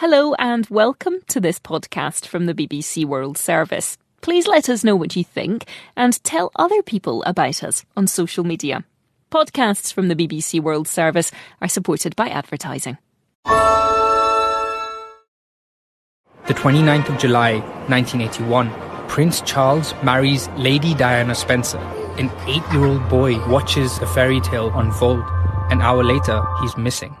Hello and welcome to this podcast from the BBC World Service. Please let us know what you think and tell other people about us on social media. Podcasts from the BBC World Service are supported by advertising. The 29th of July, 1981, Prince Charles marries Lady Diana Spencer. An eight year old boy watches a fairy tale unfold. An hour later, he's missing.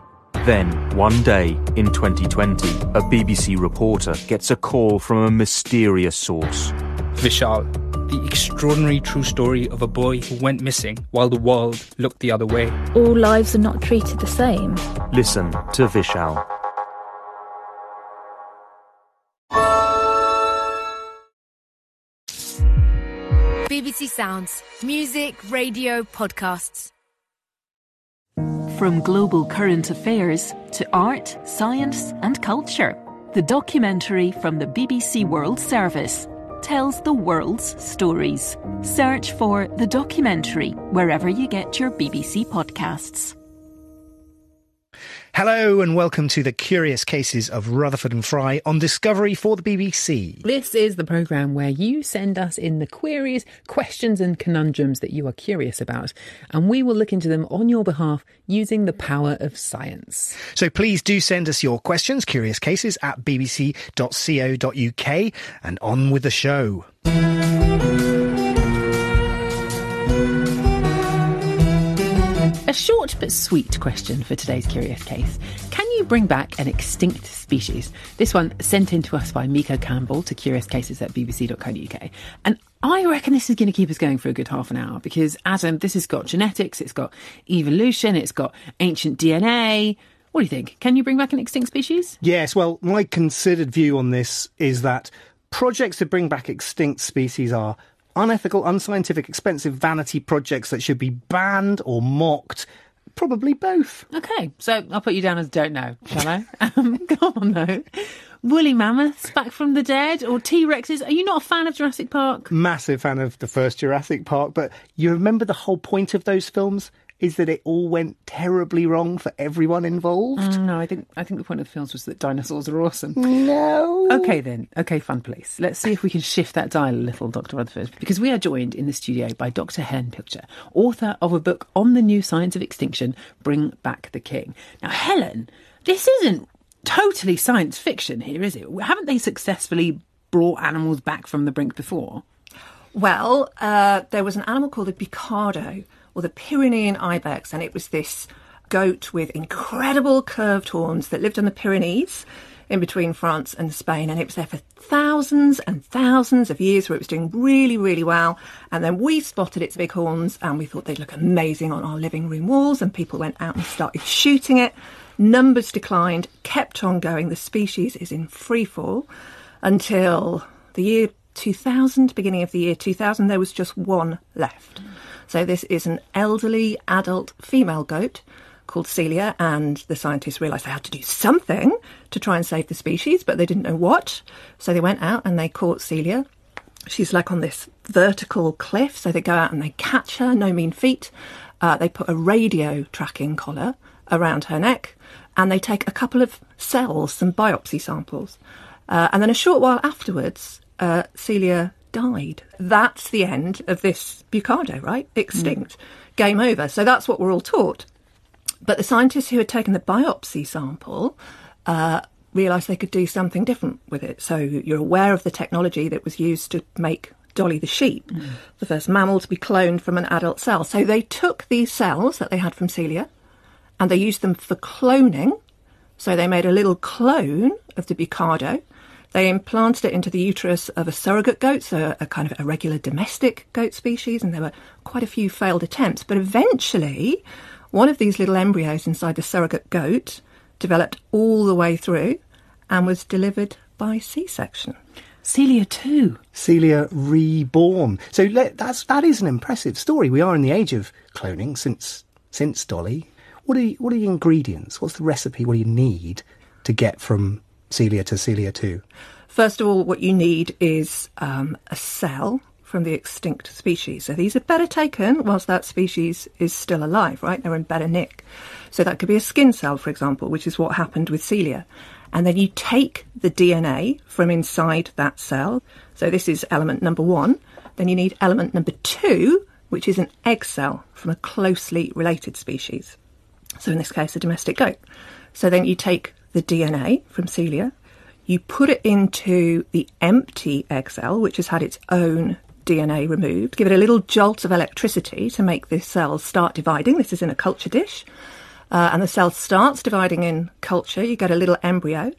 Then, one day in 2020, a BBC reporter gets a call from a mysterious source. Vishal, the extraordinary true story of a boy who went missing while the world looked the other way. All lives are not treated the same. Listen to Vishal. BBC Sounds. Music, radio, podcasts. From global current affairs to art, science, and culture, the documentary from the BBC World Service tells the world's stories. Search for the documentary wherever you get your BBC podcasts. Hello and welcome to the Curious Cases of Rutherford and Fry on Discovery for the BBC. This is the programme where you send us in the queries, questions, and conundrums that you are curious about, and we will look into them on your behalf using the power of science. So please do send us your questions, curious cases at bbc.co.uk, and on with the show. A short but sweet question for today's curious case. Can you bring back an extinct species? This one sent in to us by Mikko Campbell to curiouscases at bbc.co.uk. And I reckon this is going to keep us going for a good half an hour because, Adam, this has got genetics, it's got evolution, it's got ancient DNA. What do you think? Can you bring back an extinct species? Yes, well, my considered view on this is that projects to bring back extinct species are unethical, unscientific, expensive vanity projects that should be banned or mocked. Probably both. Okay, so I'll put you down as don't know, shall I? um, come on, though. Woolly mammoths back from the dead or T Rexes? Are you not a fan of Jurassic Park? Massive fan of the first Jurassic Park, but you remember the whole point of those films? Is that it all went terribly wrong for everyone involved? Mm, no, I think I think the point of the films was that dinosaurs are awesome. No. Okay then. Okay, fun place. Let's see if we can shift that dial a little, Dr. Rutherford, because we are joined in the studio by Dr. Helen Pilcher, author of a book on the new science of extinction, Bring Back the King. Now, Helen, this isn't totally science fiction here, is it? Haven't they successfully brought animals back from the brink before? Well, uh, there was an animal called the Bucardo or the Pyrenean ibex, and it was this goat with incredible curved horns that lived on the Pyrenees in between France and Spain, and it was there for thousands and thousands of years where it was doing really, really well. And then we spotted its big horns and we thought they'd look amazing on our living room walls, and people went out and started shooting it. Numbers declined, kept on going. The species is in free fall until the year 2000, beginning of the year 2000, there was just one left. So this is an elderly adult female goat called Celia, and the scientists realised they had to do something to try and save the species, but they didn't know what. So they went out and they caught Celia. She's like on this vertical cliff, so they go out and they catch her, no mean feat. Uh, they put a radio tracking collar around her neck, and they take a couple of cells, some biopsy samples. Uh, and then a short while afterwards, uh, Celia died. That's the end of this Bucardo, right? Extinct. Mm. Game over. So that's what we're all taught. But the scientists who had taken the biopsy sample uh, realised they could do something different with it. So you're aware of the technology that was used to make Dolly the sheep, mm. the first mammal to be cloned from an adult cell. So they took these cells that they had from Celia and they used them for cloning. So they made a little clone of the Bucardo they implanted it into the uterus of a surrogate goat, so a kind of a regular domestic goat species, and there were quite a few failed attempts. But eventually, one of these little embryos inside the surrogate goat developed all the way through and was delivered by C section. Celia too. Celia reborn. So that's that is an impressive story. We are in the age of cloning since since Dolly. What are what are the ingredients? What's the recipe? What do you need to get from Celia to Celia 2? First of all, what you need is um, a cell from the extinct species. So these are better taken whilst that species is still alive, right? They're in better nick. So that could be a skin cell, for example, which is what happened with Celia. and then you take the DNA from inside that cell. So this is element number one. Then you need element number two, which is an egg cell from a closely related species. So in this case, a domestic goat. So then you take the DNA from Celia, you put it into the empty egg cell, which has had its own DNA removed, give it a little jolt of electricity to make the cells start dividing. This is in a culture dish. Uh, and the cell starts dividing in culture. You get a little embryo.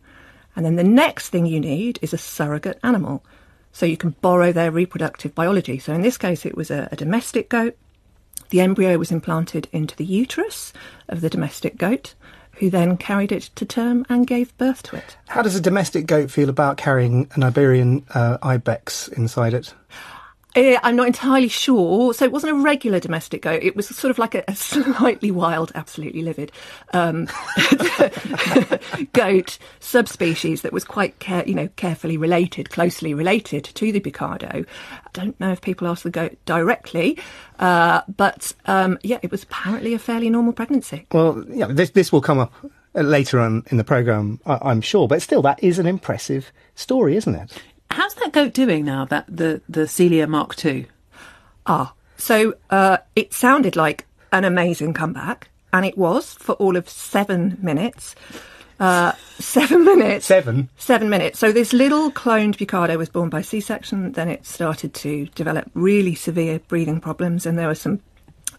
And then the next thing you need is a surrogate animal. So you can borrow their reproductive biology. So in this case, it was a, a domestic goat. The embryo was implanted into the uterus of the domestic goat, who then carried it to term and gave birth to it. How does a domestic goat feel about carrying an Iberian uh, ibex inside it? Uh, I'm not entirely sure. So it wasn't a regular domestic goat. It was sort of like a, a slightly wild, absolutely livid um, goat subspecies that was quite, care, you know, carefully related, closely related to the Bucardo. I don't know if people asked the goat directly, uh, but um, yeah, it was apparently a fairly normal pregnancy. Well, yeah, this this will come up later on in the program, I, I'm sure. But still, that is an impressive story, isn't it? How's that goat doing now? That the the Celia Mark II. Ah, so uh, it sounded like an amazing comeback, and it was for all of seven minutes. Uh, seven minutes. Seven. Seven minutes. So this little cloned Bucardo was born by C-section. Then it started to develop really severe breathing problems, and there were some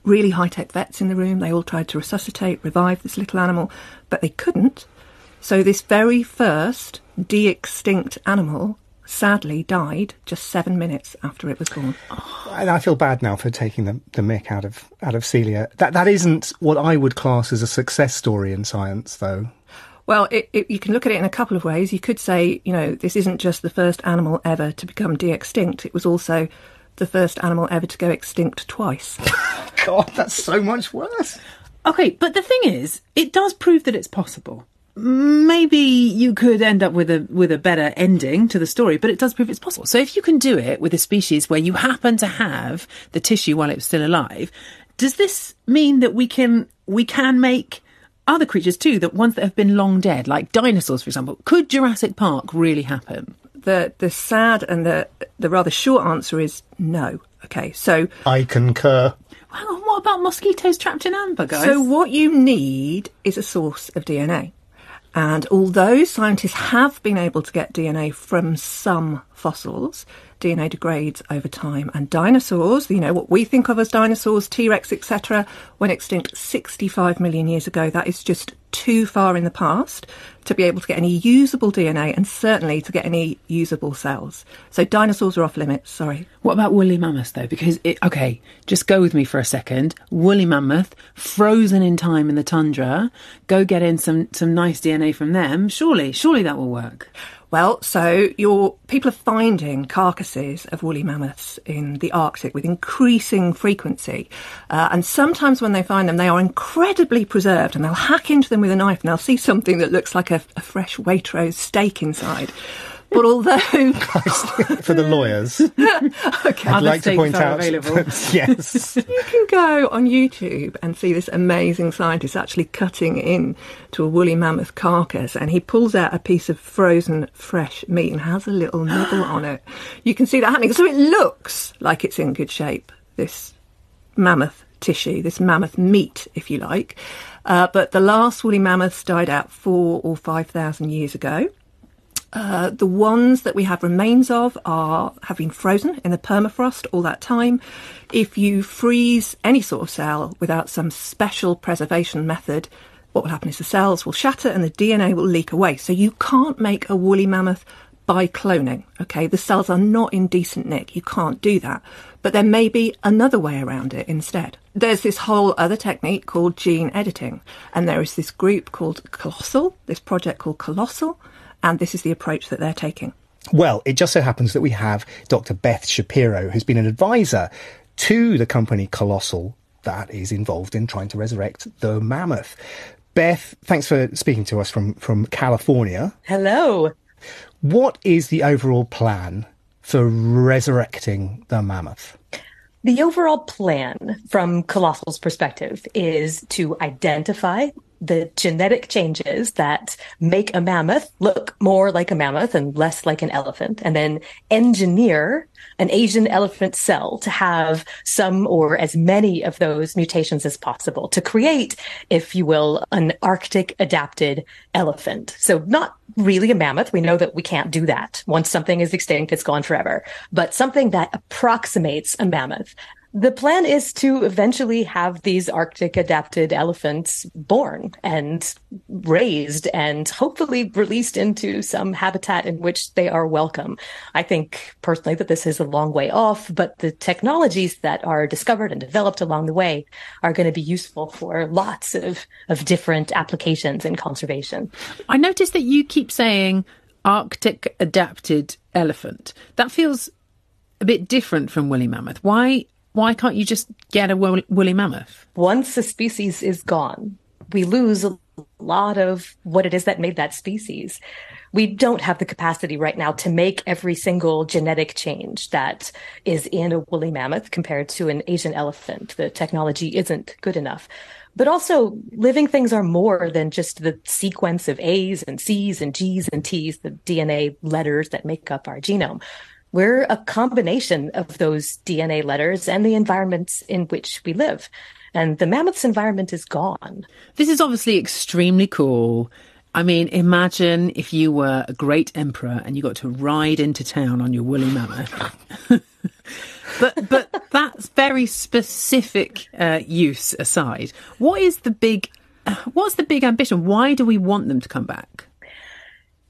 really high-tech vets in the room. They all tried to resuscitate, revive this little animal, but they couldn't. So this very first de-extinct animal sadly died just seven minutes after it was born. And I feel bad now for taking the, the mick out of out of Celia. That that isn't what I would class as a success story in science, though. Well, it, it, you can look at it in a couple of ways. You could say, you know, this isn't just the first animal ever to become de-extinct. It was also the first animal ever to go extinct twice. God, that's so much worse. Okay, but the thing is, it does prove that it's possible. Maybe you could end up with a with a better ending to the story, but it does prove it's possible. So if you can do it with a species where you happen to have the tissue while it's still alive, does this mean that we can we can make other creatures too, that ones that have been long dead, like dinosaurs, for example? Could Jurassic Park really happen? The the sad and the the rather short answer is no. Okay, so I concur. Hang on, what about mosquitoes trapped in amber, guys? So what you need is a source of DNA. And although scientists have been able to get DNA from some fossils, DNA degrades over time. And dinosaurs, you know, what we think of as dinosaurs, T Rex, etc., went extinct 65 million years ago. That is just too far in the past to be able to get any usable DNA and certainly to get any usable cells. So dinosaurs are off limits, sorry. What about woolly mammoths though? Because it, okay, just go with me for a second. Woolly mammoth, frozen in time in the tundra. Go get in some some nice DNA from them. Surely, surely that will work. Well, so people are finding carcasses of woolly mammoths in the Arctic with increasing frequency, uh, and sometimes when they find them, they are incredibly preserved, and they'll hack into them with a knife, and they'll see something that looks like a, a fresh Waitrose steak inside. But although for the lawyers, okay, I'd like to point out available. that- yes, you can go on YouTube and see this amazing scientist actually cutting in to a woolly mammoth carcass and he pulls out a piece of frozen fresh meat and has a little nibble on it. You can see that happening. So it looks like it's in good shape, this mammoth tissue, this mammoth meat, if you like. Uh, but the last woolly mammoths died out four or five thousand years ago. Uh, the ones that we have remains of are have been frozen in the permafrost all that time. If you freeze any sort of cell without some special preservation method, what will happen is the cells will shatter and the DNA will leak away. So you can't make a woolly mammoth by cloning. Okay, the cells are not in decent nick. You can't do that. But there may be another way around it instead. There's this whole other technique called gene editing, and there is this group called Colossal, this project called Colossal, and this is the approach that they're taking. Well, it just so happens that we have Dr. Beth Shapiro, who's been an advisor to the company Colossal that is involved in trying to resurrect the mammoth. Beth, thanks for speaking to us from, from California. Hello. What is the overall plan for resurrecting the mammoth? The overall plan from Colossal's perspective is to identify the genetic changes that make a mammoth look more like a mammoth and less like an elephant, and then engineer an Asian elephant cell to have some or as many of those mutations as possible to create, if you will, an Arctic adapted elephant. So not really a mammoth. We know that we can't do that. Once something is extinct, it's gone forever, but something that approximates a mammoth. The plan is to eventually have these Arctic adapted elephants born and raised and hopefully released into some habitat in which they are welcome. I think personally that this is a long way off, but the technologies that are discovered and developed along the way are going to be useful for lots of, of different applications in conservation. I noticed that you keep saying Arctic adapted elephant. That feels a bit different from woolly mammoth. Why why can't you just get a woolly mammoth? Once a species is gone, we lose a lot of what it is that made that species. We don't have the capacity right now to make every single genetic change that is in a woolly mammoth compared to an Asian elephant. The technology isn't good enough. But also, living things are more than just the sequence of A's and C's and G's and T's, the DNA letters that make up our genome. We're a combination of those DNA letters and the environments in which we live. And the mammoth's environment is gone. This is obviously extremely cool. I mean, imagine if you were a great emperor and you got to ride into town on your woolly mammoth. but but that's very specific uh, use aside. What is the big? What's the big ambition? Why do we want them to come back?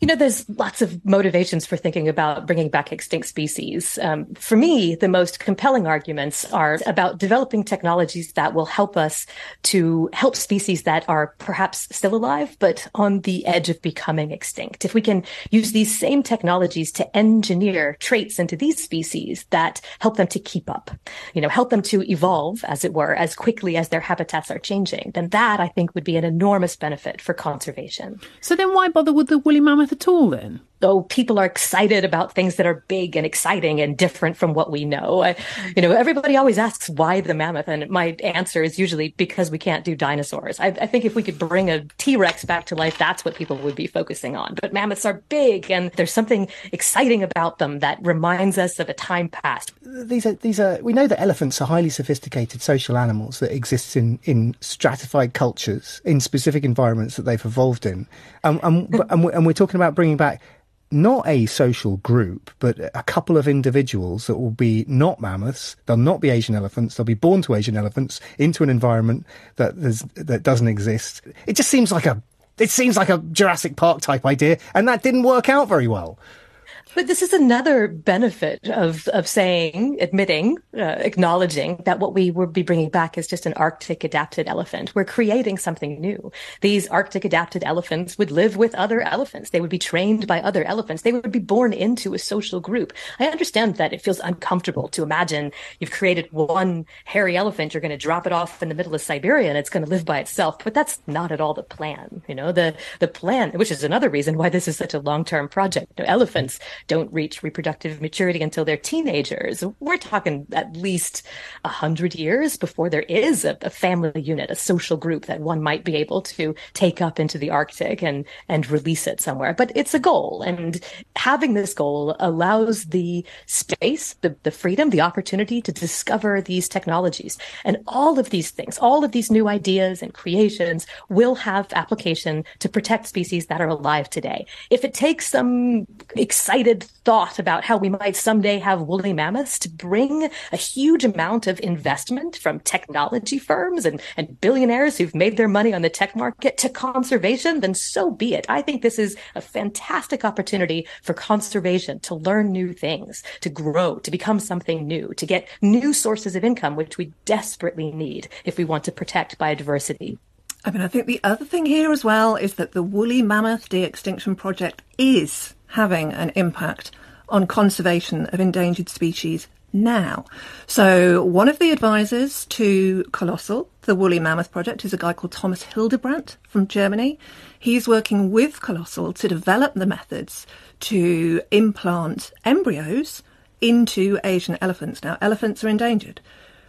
You know, there's lots of motivations for thinking about bringing back extinct species. Um, for me, the most compelling arguments are about developing technologies that will help us to help species that are perhaps still alive, but on the edge of becoming extinct. If we can use these same technologies to engineer traits into these species that help them to keep up, you know, help them to evolve, as it were, as quickly as their habitats are changing, then that I think would be an enormous benefit for conservation. So then why bother with the woolly mammoth at all then? Oh, people are excited about things that are big and exciting and different from what we know. I, you know, everybody always asks why the mammoth, and my answer is usually because we can't do dinosaurs. I, I think if we could bring a T Rex back to life, that's what people would be focusing on. But mammoths are big, and there's something exciting about them that reminds us of a time past. These are these are. We know that elephants are highly sophisticated social animals that exist in in stratified cultures in specific environments that they've evolved in, um, and, and, and we're talking about bringing back not a social group, but a couple of individuals that will be not mammoths. They'll not be Asian elephants. They'll be born to Asian elephants into an environment that that doesn't exist. It just seems like a it seems like a Jurassic Park type idea, and that didn't work out very well. But this is another benefit of of saying, admitting, uh, acknowledging that what we would be bringing back is just an Arctic adapted elephant. We're creating something new. These Arctic adapted elephants would live with other elephants. They would be trained by other elephants. They would be born into a social group. I understand that it feels uncomfortable to imagine you've created one hairy elephant. You're going to drop it off in the middle of Siberia and it's going to live by itself. But that's not at all the plan. You know, the the plan, which is another reason why this is such a long term project. You know, elephants don't reach reproductive maturity until they're teenagers. We're talking at least a hundred years before there is a, a, family unit, a social group that one might be able to take up into the Arctic and, and release it somewhere. But it's a goal. And having this goal allows the space, the, the freedom, the opportunity to discover these technologies. And all of these things, all of these new ideas and creations will have application to protect species that are alive today. If it takes some excited thought about how we might someday have woolly mammoths to bring a huge amount of investment from technology firms and, and billionaires who've made their money on the tech market to conservation, then so be it. I think this is a fantastic opportunity for conservation to learn new things, to grow, to become something new, to get new sources of income, which we desperately need if we want to protect biodiversity. I mean, I think the other thing here as well is that the Woolly Mammoth De Extinction Project is having an impact on conservation of endangered species now. So, one of the advisors to Colossal, the Woolly Mammoth Project, is a guy called Thomas Hildebrandt from Germany. He's working with Colossal to develop the methods to implant embryos into Asian elephants. Now, elephants are endangered.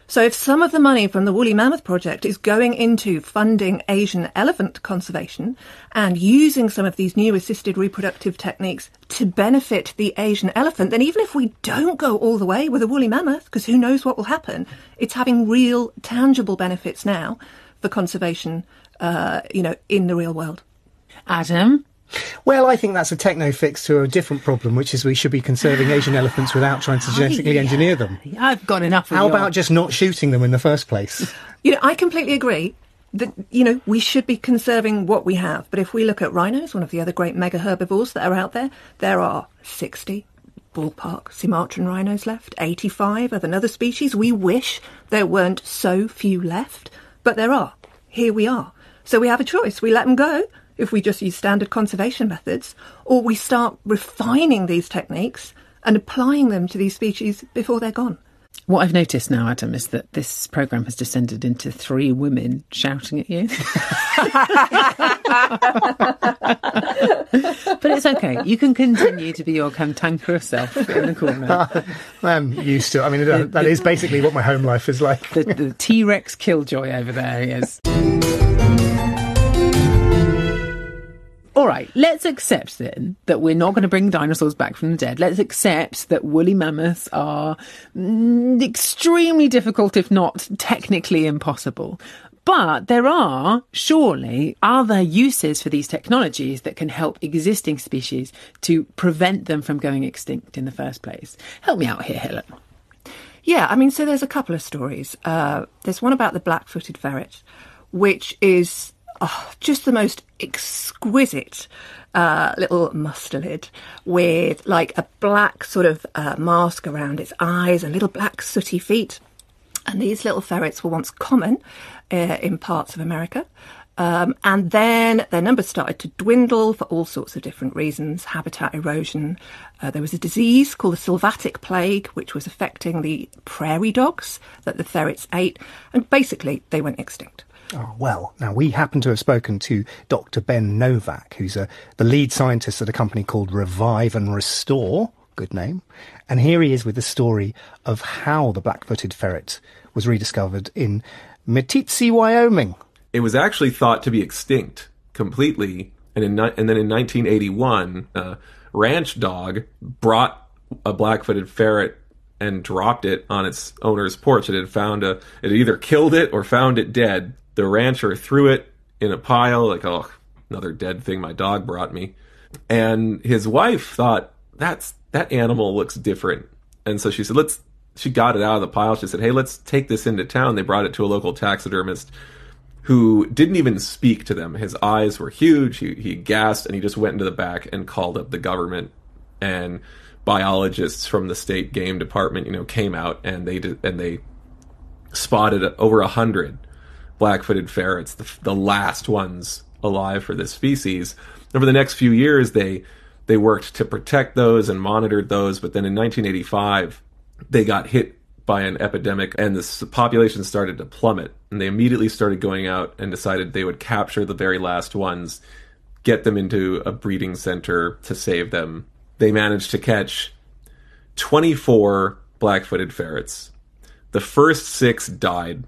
So if some of the money from the Woolly Mammoth Project is going into funding Asian elephant conservation and using some of these new assisted reproductive techniques to benefit the Asian elephant, then even if we don't go all the way with a woolly mammoth, because who knows what will happen, it's having real tangible benefits now for conservation, uh, you know, in the real world. Adam? Well, I think that's a techno fix to a different problem, which is we should be conserving Asian elephants without trying to genetically engineer them. I've got enough of How your- about just not shooting them in the first place? You know, I completely agree that, you know, we should be conserving what we have. But if we look at rhinos, one of the other great mega herbivores that are out there, there are 60 ballpark Sumatran rhinos left, 85 of another species. We wish there weren't so few left, but there are. Here we are. So we have a choice. We let them go if we just use standard conservation methods, or we start refining these techniques and applying them to these species before they're gone. What I've noticed now, Adam, is that this programme has descended into three women shouting at you. but it's okay. You can continue to be your cantankerous self in the corner. I'm used to it. I mean, that that is basically what my home life is like. The, the T Rex killjoy over there is. he is. All right, let's accept then that we're not going to bring dinosaurs back from the dead. Let's accept that woolly mammoths are mm, extremely difficult, if not technically impossible. But there are surely other uses for these technologies that can help existing species to prevent them from going extinct in the first place. Help me out here, Helen. Yeah, I mean, so there's a couple of stories. Uh, there's one about the black footed ferret, which is oh, just the most exquisite uh, little mustelid with like a black sort of uh, mask around its eyes and little black sooty feet. And these little ferrets were once common uh, in parts of America. Um, and then their numbers started to dwindle for all sorts of different reasons habitat erosion. Uh, there was a disease called the sylvatic plague, which was affecting the prairie dogs that the ferrets ate. And basically, they went extinct. Oh, well, now we happen to have spoken to Dr. Ben Novak, who's a, the lead scientist at a company called Revive and Restore. Good name. And here he is with the story of how the black footed ferret was rediscovered in Meeteetse, Wyoming. It was actually thought to be extinct completely. And, in, and then in 1981, a uh, ranch dog brought a black footed ferret and dropped it on its owner's porch. It had found a, it had either killed it or found it dead. The rancher threw it in a pile, like, oh, another dead thing my dog brought me. And his wife thought, that's, that animal looks different. And so she said, let's, she got it out of the pile. She said, hey, let's take this into town. They brought it to a local taxidermist who didn't even speak to them. His eyes were huge. He, he gasped and he just went into the back and called up the government. And biologists from the state game department, you know, came out and they did, and they spotted over a hundred black-footed ferrets, the, the last ones alive for this species. Over the next few years, they they worked to protect those and monitored those. But then in 1985, they got hit by an epidemic and the population started to plummet. And they immediately started going out and decided they would capture the very last ones, get them into a breeding center to save them. They managed to catch 24 black footed ferrets. The first six died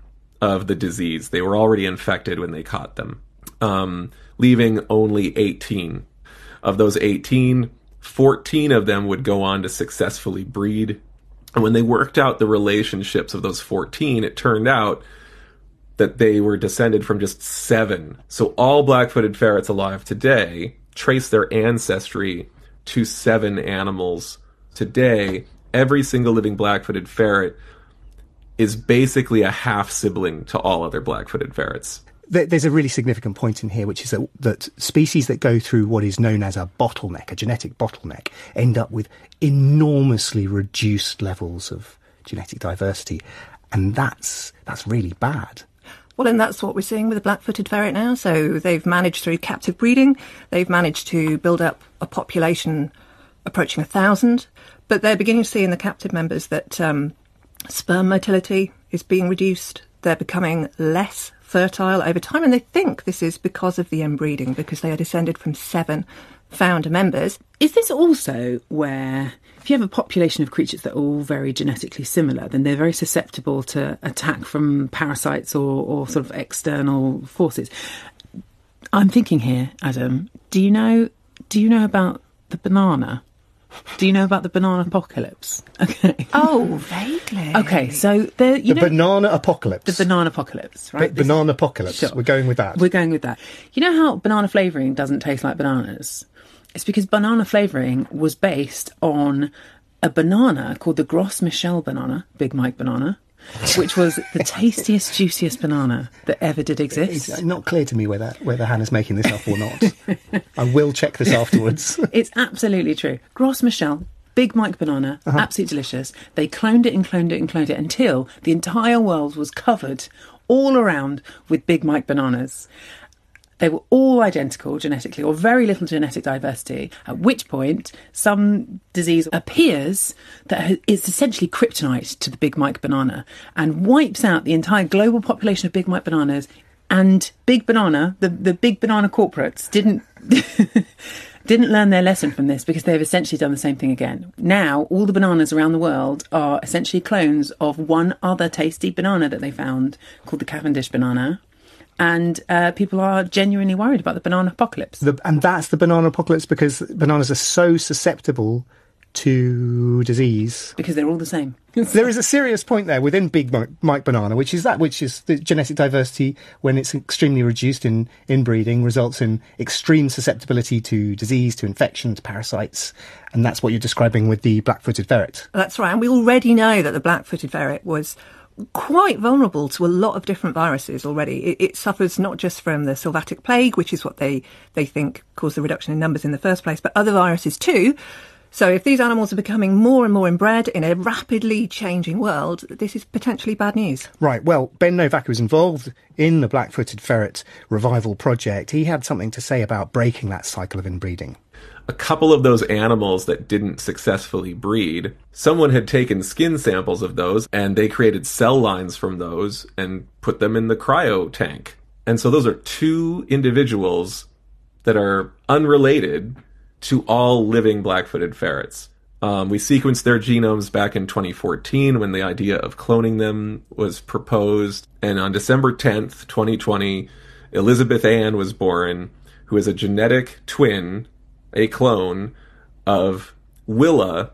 of the disease. They were already infected when they caught them, um, leaving only 18. Of those 18, 14 of them would go on to successfully breed. And when they worked out the relationships of those 14, it turned out that they were descended from just seven. So all black footed ferrets alive today trace their ancestry to seven animals. Today, every single living black footed ferret is basically a half sibling to all other black footed ferrets. There's a really significant point in here, which is that, that species that go through what is known as a bottleneck, a genetic bottleneck, end up with enormously reduced levels of genetic diversity, and that's that's really bad. Well, and that's what we're seeing with the black-footed ferret now. So they've managed through captive breeding, they've managed to build up a population approaching a thousand, but they're beginning to see in the captive members that um, sperm motility is being reduced. They're becoming less fertile over time, and they think this is because of the inbreeding, because they are descended from seven founder members. Is this also where, if you have a population of creatures that are all very genetically similar, then they're very susceptible to attack from parasites or, or sort of external forces? I'm thinking here, Adam. Do you know? Do you know about the banana? Do you know about the banana apocalypse? Okay. Oh, vaguely. Okay, so the you the know banana apocalypse. the banana apocalypse, right? Ba- This- banana apocalypse. Sure. We're going with that. We're going with that. You know how banana flavouring doesn't taste like bananas? It's because banana flavouring was based on a banana called the Gros Michel banana, Big Mike banana, which was the tastiest, juiciest banana that ever did exist. It's not clear to me whether whether Hannah's making this up or not. I will check this afterwards. It's absolutely true. Gros Michel, Big Mike banana, uh-huh. absolutely delicious. They cloned it and cloned it and cloned it until the entire world was covered all around with Big Mike bananas. They were all identical genetically, or very little genetic diversity. At which point, some disease appears that ha- essentially kryptonite to the Big Mike banana and wipes out the entire global population of Big Mike bananas. And Big Banana, the, the big banana corporates, didn't didn't learn their lesson from this because they've essentially done the same thing again. Now, all the bananas around the world are essentially clones of one other tasty banana that they found called the Cavendish banana. And uh, people are genuinely worried about the banana apocalypse. The, and that's the banana apocalypse because bananas are so susceptible to disease. because they're all the same. there is a serious point there within Big Mike, Mike banana, which is that which is the genetic diversity when it's extremely reduced in inbreeding results in extreme susceptibility to disease, to infection, to parasites, and that's what you're describing with the black-footed ferret. That's right. And we already know that the black-footed ferret was quite vulnerable to a lot of different viruses already. It, it suffers not just from the sylvatic plague, which is what they, they think caused the reduction in numbers in the first place, but other viruses too. So if these animals are becoming more and more inbred in a rapidly changing world, this is potentially bad news. Right. Well, Ben Novak, was involved in the black-footed ferret revival project, he had something to say about breaking that cycle of inbreeding. A couple of those animals that didn't successfully breed, someone had taken skin samples of those and they created cell lines from those and put them in the cryo tank. And so those are two individuals that are unrelated to all living black-footed ferrets. Um, we sequenced their genomes back in 2014 when the idea of cloning them was proposed. And on December 10th, 2020, Elizabeth Ann was born, who is a genetic twin, a clone of Willa,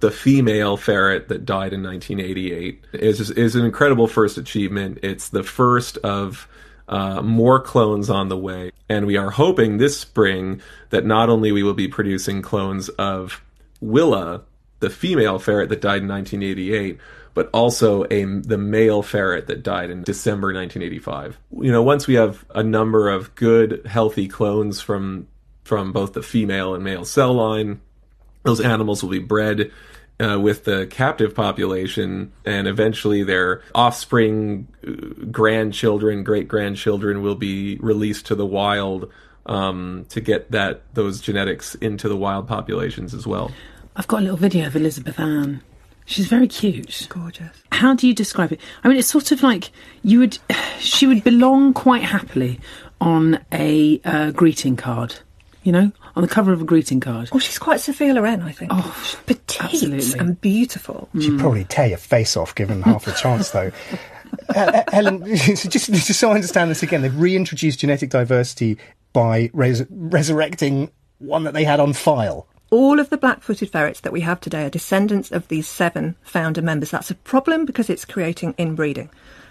the female ferret that died in 1988. is is an incredible first achievement. It's the first of uh, more clones on the way, and we are hoping this spring that not only we will be producing clones of Willa, the female ferret that died in 1988, but also a the male ferret that died in December 1985. You know, once we have a number of good, healthy clones from from both the female and male cell line, those animals will be bred uh, with the captive population, and eventually their offspring, uh, grandchildren, great grandchildren will be released to the wild um, to get that those genetics into the wild populations as well. I've got a little video of Elizabeth Ann. She's very cute. Gorgeous. How do you describe it? I mean, it's sort of like you would. She would belong quite happily on a uh, greeting card. You know, on the cover of a greeting card. Well, she's quite Sophia Loren, I think. Oh, she's petite absolutely. and beautiful. She'd probably tear your face off given half a chance, though. Uh, uh, Helen, just, just so I understand this again, they've reintroduced genetic diversity by res- resurrecting one that they had on file. All of the black-footed ferrets that we have today are descendants of these seven founder members. That's a problem because it's creating inbreeding.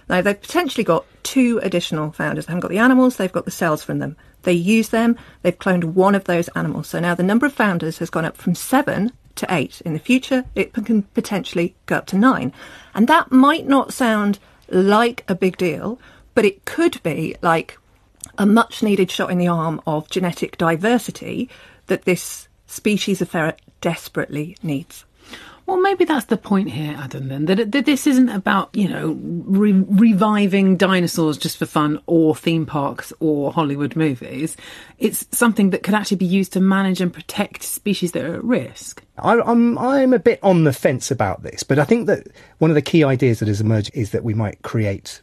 Now, they've potentially got two additional founders. They haven't got the animals, they've got the cells from them. They use them, they've cloned one of those animals. So now the number of founders has gone up from seven to eight. In the future, it can potentially go up to nine. And that might not sound like a big deal, but it could be like a much needed shot in the arm of genetic diversity that this species of ferret desperately needs. Well, maybe that's the point here, Adam. Then that, that this isn't about you know re- reviving dinosaurs just for fun, or theme parks, or Hollywood movies. It's something that could actually be used to manage and protect species that are at risk. I, I'm I'm a bit on the fence about this, but I think that one of the key ideas that has emerged is that we might create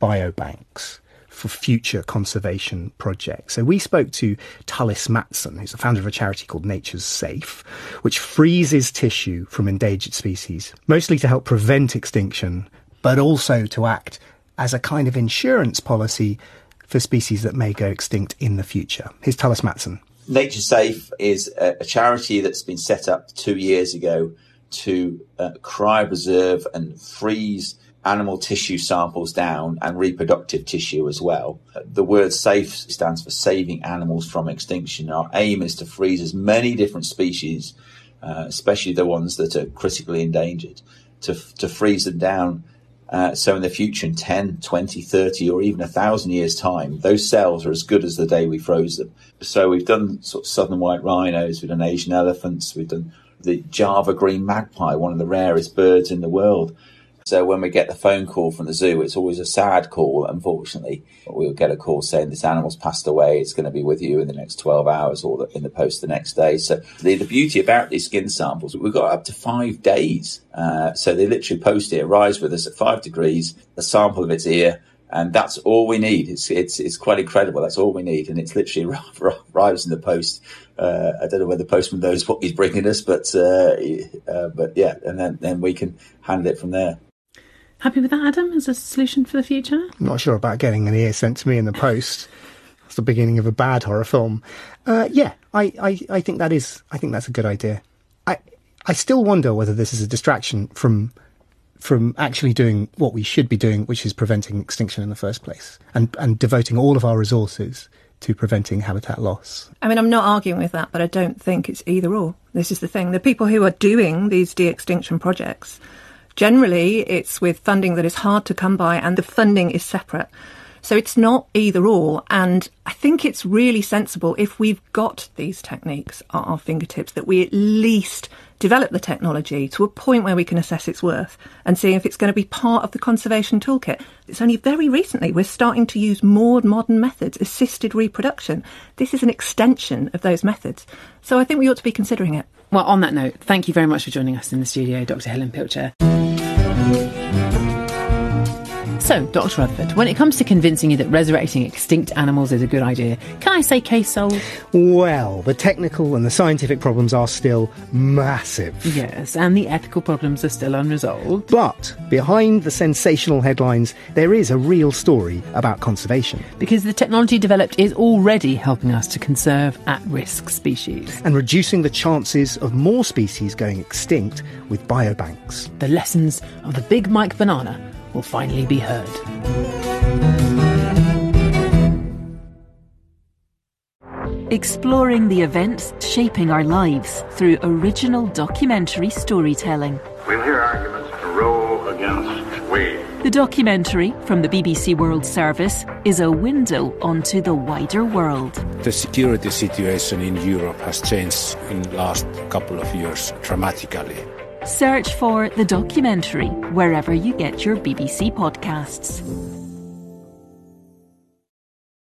biobanks for future conservation projects. So we spoke to Tullis Matson, who's the founder of a charity called Nature's Safe, which freezes tissue from endangered species, mostly to help prevent extinction, but also to act as a kind of insurance policy for species that may go extinct in the future. Here's Tullis Matson. Nature Safe is a, charity that's been set up two years ago to uh, cryopreserve and freeze animal tissue samples down and reproductive tissue as well. The word SAFE stands for Saving Animals from Extinction. Our aim is to freeze as many different species, uh, especially the ones that are critically endangered, to, to freeze them down. Uh, so in the future, in 10, 20, 30, or even a thousand years' time, those cells are as good as the day we froze them. So we've done sort of southern white rhinos, we've done Asian elephants, we've done the Java green magpie, one of the rarest birds in the world. So when we get the phone call from the zoo, it's always a sad call, unfortunately. We'll get a call saying this animal's passed away. It's going to be with you in the next 12 hours or in the post the next day. So the, the beauty about these skin samples, we've got up to five days. Uh, so they literally post it, arrives with us at five degrees, a sample of its ear, and that's all we need. It's it's it's quite incredible. That's all we need, and it's literally arrives in the post. Uh, I don't know whether the postman knows what he's bringing us, but uh, uh, but yeah, and then then we can handle it from there. Happy with that, Adam, as a solution for the future? I'm not sure about getting an ear sent to me in the post. It's the beginning of a bad horror film. Uh, yeah, I, I, I think that is. I think that's a good idea. I I still wonder whether this is a distraction from from actually doing what we should be doing, which is preventing extinction in the first place, and and devoting all of our resources to preventing habitat loss. I mean, I'm not arguing with that, but I don't think it's either or. This is the thing: the people who are doing these de-extinction projects Generally, it's with funding that is hard to come by and the funding is separate. So it's not either or. And I think it's really sensible if we've got these techniques at our fingertips that we at least develop the technology to a point where we can assess its worth and see if it's going to be part of the conservation toolkit. It's only very recently we're starting to use more modern methods, assisted reproduction. This is an extension of those methods. So I think we ought to be considering it. Well, on that note, thank you very much for joining us in the studio, Dr. Helen Pilcher. Thank you. So, Dr. Rutherford, when it comes to convincing you that resurrecting extinct animals is a good idea, can I say case solved? Well, the technical and the scientific problems are still massive. Yes, and the ethical problems are still unresolved. But behind the sensational headlines, there is a real story about conservation. Because the technology developed is already helping us to conserve at risk species. And reducing the chances of more species going extinct with biobanks. The lessons of the Big Mike banana will finally be heard. Exploring the events shaping our lives through original documentary storytelling. We'll hear arguments for Roe against Wade. The documentary from the BBC World Service is a window onto the wider world. The security situation in Europe has changed in the last couple of years dramatically. Search for the documentary wherever you get your BBC podcasts.